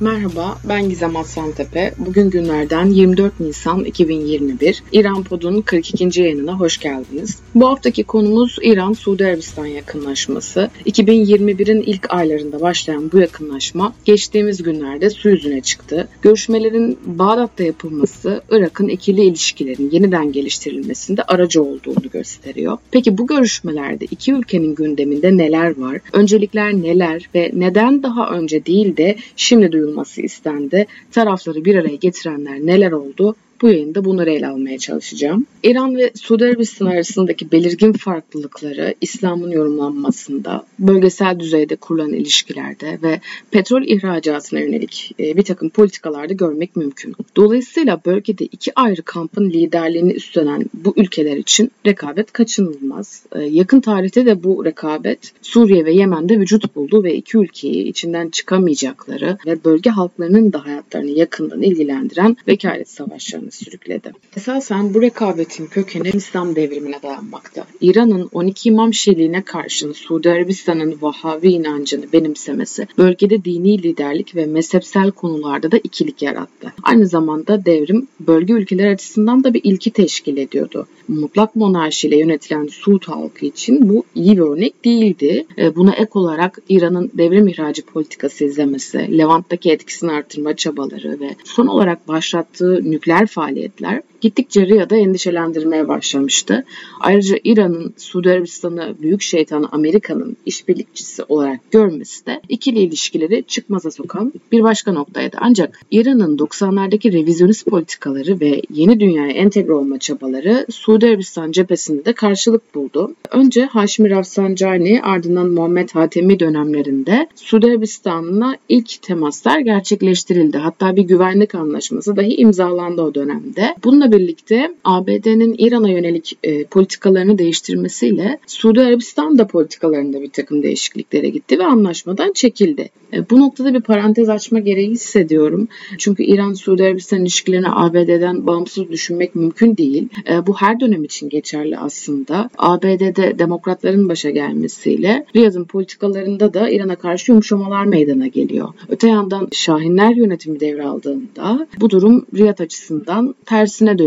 Merhaba, ben Gizem Aslantepe. Bugün günlerden 24 Nisan 2021. İran Pod'un 42. yayınına hoş geldiniz. Bu haftaki konumuz İran-Suudi Arabistan yakınlaşması. 2021'in ilk aylarında başlayan bu yakınlaşma geçtiğimiz günlerde su yüzüne çıktı. Görüşmelerin Bağdat'ta yapılması, Irak'ın ikili ilişkilerin yeniden geliştirilmesinde aracı olduğunu gösteriyor. Peki bu görüşmelerde iki ülkenin gündeminde neler var? Öncelikler neler ve neden daha önce değil de şimdi duyulmaktadır? Duyulması istendi. Tarafları bir araya getirenler neler oldu? Bu yayında bunları ele almaya çalışacağım. İran ve Suudi Arabistan arasındaki belirgin farklılıkları İslam'ın yorumlanmasında, bölgesel düzeyde kurulan ilişkilerde ve petrol ihracatına yönelik e, bir takım politikalarda görmek mümkün. Dolayısıyla bölgede iki ayrı kampın liderliğini üstlenen bu ülkeler için rekabet kaçınılmaz. E, yakın tarihte de bu rekabet Suriye ve Yemen'de vücut buldu ve iki ülkeyi içinden çıkamayacakları ve bölge halklarının da hayatlarını yakından ilgilendiren vekalet savaşlarını sürükledi. Esasen bu rekabetin kökeni İslam devrimine dayanmakta. İran'ın 12 İmam Şiiliğine karşın Suudi Arabistan'ın Vahavi inancını benimsemesi bölgede dini liderlik ve mezhepsel konularda da ikilik yarattı. Aynı zamanda devrim bölge ülkeler açısından da bir ilki teşkil ediyordu. Mutlak monarşiyle yönetilen Suud halkı için bu iyi bir örnek değildi. E, buna ek olarak İran'ın devrim ihracı politikası izlemesi, Levant'taki etkisini artırma çabaları ve son olarak başlattığı nükleer faaliyetler faaliyetler gittikçe Riyad'a endişelendirmeye başlamıştı. Ayrıca İran'ın Suudi Arabistan'ı büyük şeytanı Amerika'nın işbirlikçisi olarak görmesi de ikili ilişkileri çıkmaza sokan bir başka noktaydı. Ancak İran'ın 90'lardaki revizyonist politikaları ve yeni dünyaya entegre olma çabaları Suudi Arabistan cephesinde de karşılık buldu. Önce Haşmi Rafsanjani ardından Muhammed Hatemi dönemlerinde Suudi Arabistan'la ilk temaslar gerçekleştirildi. Hatta bir güvenlik anlaşması dahi imzalandı o dönemde. Bununla birlikte ABD'nin İran'a yönelik e, politikalarını değiştirmesiyle Suudi Arabistan da politikalarında bir takım değişikliklere gitti ve anlaşmadan çekildi. E, bu noktada bir parantez açma gereği hissediyorum. Çünkü İran-Suudi Arabistan ilişkilerini ABD'den bağımsız düşünmek mümkün değil. E, bu her dönem için geçerli aslında. ABD'de demokratların başa gelmesiyle Riyad'ın politikalarında da İran'a karşı yumuşamalar meydana geliyor. Öte yandan Şahinler yönetimi devraldığında bu durum Riyad açısından tersine dönüyor.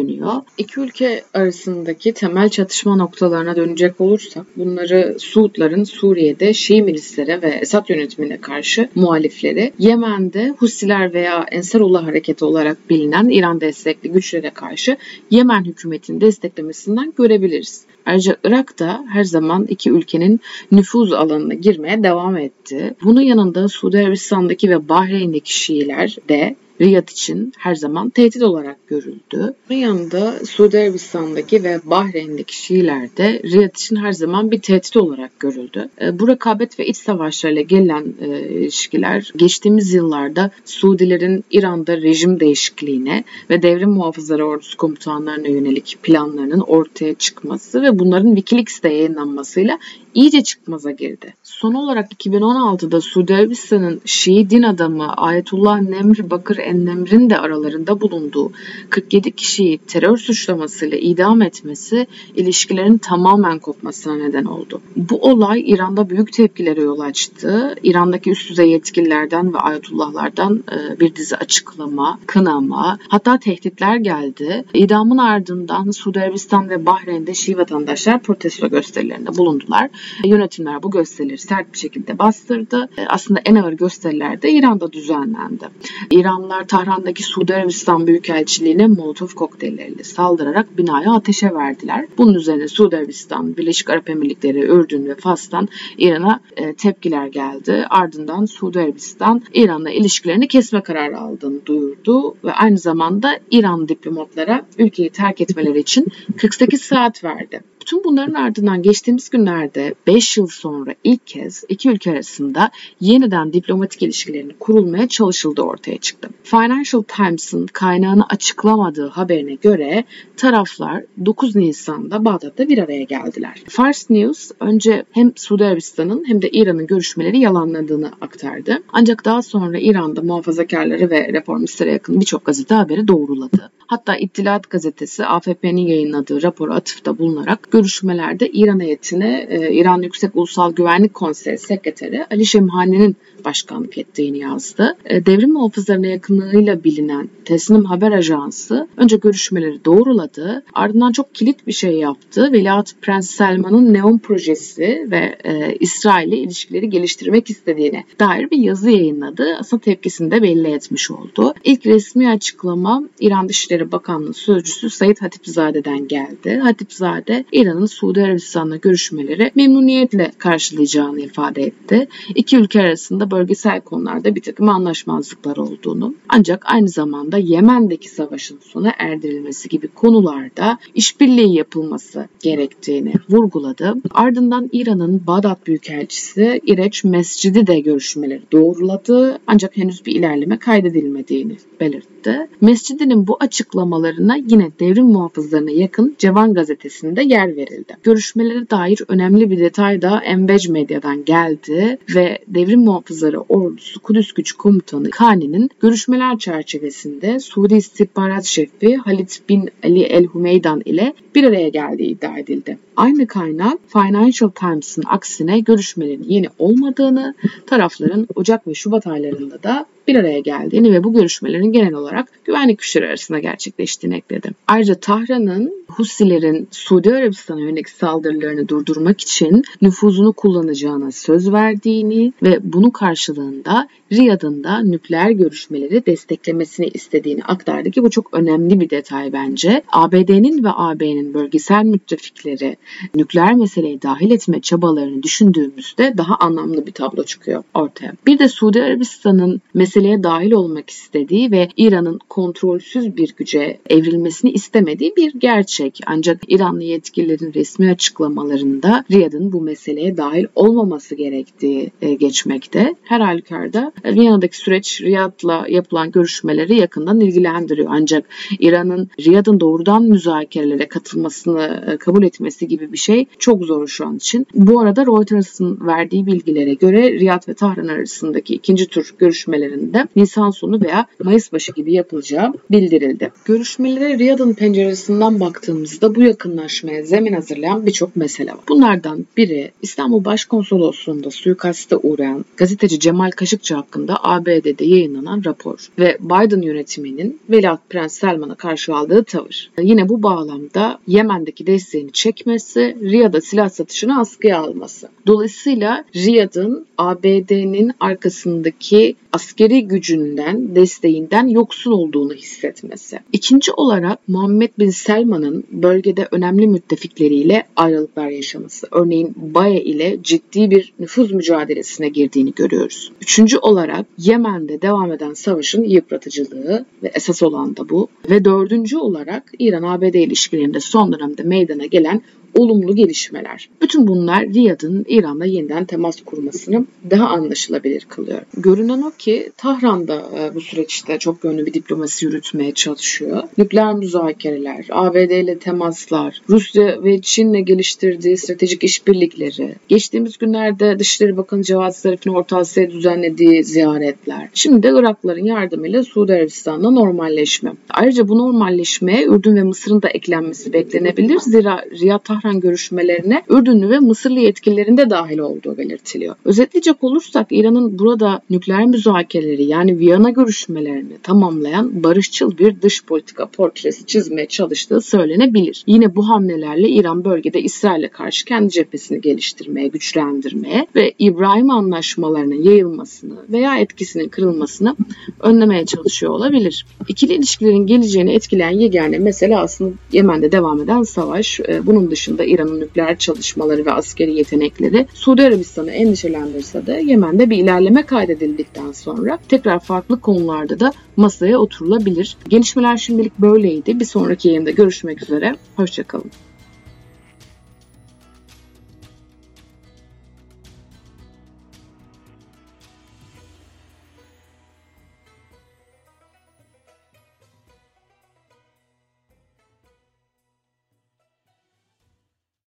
İki ülke arasındaki temel çatışma noktalarına dönecek olursak bunları Suudların Suriye'de Şii milislere ve Esad yönetimine karşı muhalifleri, Yemen'de Husiler veya Ensarullah hareketi olarak bilinen İran destekli güçlere karşı Yemen hükümetini desteklemesinden görebiliriz. Ayrıca Irak da her zaman iki ülkenin nüfuz alanına girmeye devam etti. Bunun yanında Suudi Arabistan'daki ve Bahreyn'deki Şiiler de Riyad için her zaman tehdit olarak görüldü. Bunun yanında Suudi Arabistan'daki ve Bahreyn'deki Şiiler de Riyad için her zaman bir tehdit olarak görüldü. E, bu rekabet ve iç savaşlarla gelen e, ilişkiler geçtiğimiz yıllarda Suudilerin İran'da rejim değişikliğine ve devrim muhafızları ordusu komutanlarına yönelik planlarının ortaya çıkması ve bunların Wikileaks'te yayınlanmasıyla iyice çıkmaza girdi. Son olarak 2016'da Suudi Arabistan'ın Şii din adamı Ayetullah Nemr Bakır Ennemr'in de aralarında bulunduğu 47 kişiyi terör suçlamasıyla idam etmesi ilişkilerin tamamen kopmasına neden oldu. Bu olay İran'da büyük tepkilere yol açtı. İran'daki üst düzey yetkililerden ve ayatullahlardan e, bir dizi açıklama, kınama, hatta tehditler geldi. İdamın ardından Suudi Arabistan ve Bahreyn'de Şii vatandaşlar protesto gösterilerinde bulundular. Yönetimler bu gösterileri sert bir şekilde bastırdı. E, aslında en ağır gösteriler de İran'da düzenlendi. İranlılar Tahran'daki Suudi Arabistan Büyükelçiliğine Molotov kokteylleriyle saldırarak binaya ateşe verdiler. Bunun üzerine Suudi Arabistan, Birleşik Arap Emirlikleri, Ürdün ve Fas'tan İran'a e, tepkiler geldi. Ardından Suudi Arabistan İran'la ilişkilerini kesme kararı aldığını duyurdu ve aynı zamanda İran diplomatlara ülkeyi terk etmeleri için 48 saat verdi. Bütün bunların ardından geçtiğimiz günlerde 5 yıl sonra ilk kez iki ülke arasında yeniden diplomatik ilişkilerin kurulmaya çalışıldığı ortaya çıktı. Financial Times'ın kaynağını açıklamadığı haberine göre taraflar 9 Nisan'da Bağdat'ta bir araya geldiler. Fars News önce hem Suudi Arabistan'ın hem de İran'ın görüşmeleri yalanladığını aktardı. Ancak daha sonra İran'da muhafazakarları ve reformistlere yakın birçok gazete haberi doğruladı. Hatta İttilat gazetesi AFP'nin yayınladığı rapora atıfta bulunarak Görüşmelerde İran heyetine e, İran Yüksek Ulusal Güvenlik Konseyi Sekreteri Ali Şemhani'nin başkanlık ettiğini yazdı. E, devrim muhafızlarına yakınlığıyla bilinen Teslim Haber Ajansı önce görüşmeleri doğruladı. Ardından çok kilit bir şey yaptı. Veliaht Prens Selman'ın Neon projesi ve e, İsrail ile ilişkileri geliştirmek istediğine dair bir yazı yayınladı. Aslında tepkisini de belli etmiş oldu. İlk resmi açıklama İran Dışişleri Bakanlığı Sözcüsü Said Hatipzade'den geldi. Hatipzade İran'ın Suudi Arabistan'la görüşmeleri memnuniyetle karşılayacağını ifade etti. İki ülke arasında bölgesel konularda bir takım anlaşmazlıklar olduğunu ancak aynı zamanda Yemen'deki savaşın sona erdirilmesi gibi konularda işbirliği yapılması gerektiğini vurguladı. Ardından İran'ın Bağdat Büyükelçisi İreç Mescidi de görüşmeleri doğruladı ancak henüz bir ilerleme kaydedilmediğini belirtti. Mescidinin bu açıklamalarına yine devrim muhafızlarına yakın Cevan gazetesinde yer verildi. Görüşmelere dair önemli bir detay da Embej Medya'dan geldi ve devrim muhafızları ordusu Kudüs Güç Komutanı Kani'nin görüşmeler çerçevesinde Suudi İstihbarat Şefi Halit bin Ali El Humeydan ile bir araya geldiği iddia edildi. Aynı kaynak Financial Times'ın aksine görüşmelerin yeni olmadığını, tarafların Ocak ve Şubat aylarında da bir araya geldiğini ve bu görüşmelerin genel olarak güvenlik güçleri arasında gerçekleştiğini ekledi. Ayrıca Tahran'ın Husilerin Suudi Arabistan'a yönelik saldırılarını durdurmak için nüfuzunu kullanacağına söz verdiğini ve bunun karşılığında Riyad'ın da nükleer görüşmeleri desteklemesini istediğini aktardı ki bu çok önemli bir detay bence. ABD'nin ve AB'nin bölgesel müttefikleri nükleer meseleyi dahil etme çabalarını düşündüğümüzde daha anlamlı bir tablo çıkıyor ortaya. Bir de Suudi Arabistan'ın meseleye dahil olmak istediği ve İran'ın kontrolsüz bir güce evrilmesini istemediği bir gerçek. Ancak İranlı yetkililerin resmi açıklamalarında Riyad'ın bu meseleye dahil olmaması gerektiği e, geçmekte. Her halükarda e, Viyana'daki süreç Riyad'la yapılan görüşmeleri yakından ilgilendiriyor. Ancak İran'ın Riyad'ın doğrudan müzakerelere katılmasını e, kabul etmesi gibi bir şey çok zor şu an için. Bu arada Reuters'ın verdiği bilgilere göre Riyad ve Tahran arasındaki ikinci tur görüşmelerinde Nisan sonu veya Mayıs başı gibi yapılacağı bildirildi. Görüşmelere Riyad'ın penceresinden baktığımızda bu yakınlaşmaya zemin hazırlayan birçok mesele var. Bunlardan biri İstanbul Başkonsolosluğu'nda suikaste uğrayan gazeteci Cemal Kaşıkçı hakkında ABD'de yayınlanan rapor ve Biden yönetiminin Veliaht Prens Selman'a karşı aldığı tavır. Yine bu bağlamda Yemen'deki desteğini çekmesi, Riyad'a silah satışını askıya alması. Dolayısıyla Riyad'ın ABD'nin arkasındaki askeri gücünden, desteğinden yoksun olduğunu hissetmesi. İkinci olarak Muhammed Bin Selman'ın bölgede önemli müttefikleriyle ayrılıklar yaşaması. Örneğin Baye ile ciddi bir nüfuz mücadelesine girdiğini görüyoruz. Üçüncü olarak Yemen'de devam eden savaşın yıpratıcılığı ve esas olan da bu. Ve dördüncü olarak İran-ABD ilişkilerinde son dönemde meydana gelen olumlu gelişmeler. Bütün bunlar Riyad'ın İran'la yeniden temas kurmasını daha anlaşılabilir kılıyor. Görünen o ki Tahran'da e, bu süreçte çok yönlü bir diplomasi yürütmeye çalışıyor. Nükleer müzakereler, ABD ile temaslar, Rusya ve Çin'le geliştirdiği stratejik işbirlikleri, geçtiğimiz günlerde Dışişleri Bakanı Cevat Zarif'in Orta Asya'ya düzenlediği ziyaretler, şimdi de Irakların yardımıyla Suudi Arabistan'la normalleşme. Ayrıca bu normalleşmeye Ürdün ve Mısır'ın da eklenmesi beklenebilir. Zira Riyad Tahran görüşmelerine Ürdünlü ve Mısırlı yetkililerin de dahil olduğu belirtiliyor. Özetleyecek olursak İran'ın burada nükleer müzakereleri yani Viyana görüşmelerini tamamlayan barışçıl bir dış politika portresi çizmeye çalıştığı söylenebilir. Yine bu hamlelerle İran bölgede İsrail'e karşı kendi cephesini geliştirmeye, güçlendirmeye ve İbrahim anlaşmalarının yayılmasını veya etkisinin kırılmasını önlemeye çalışıyor olabilir. İkili ilişkilerin geleceğini etkileyen yegane mesele aslında Yemen'de devam eden savaş. Ee, bunun dışında İran'ın nükleer çalışmaları ve askeri yetenekleri Suudi Arabistan'ı endişelendirse de Yemen'de bir ilerleme kaydedildikten sonra tekrar farklı konularda da masaya oturulabilir. Gelişmeler şimdilik böyleydi. Bir sonraki yayında görüşmek üzere. Hoşçakalın.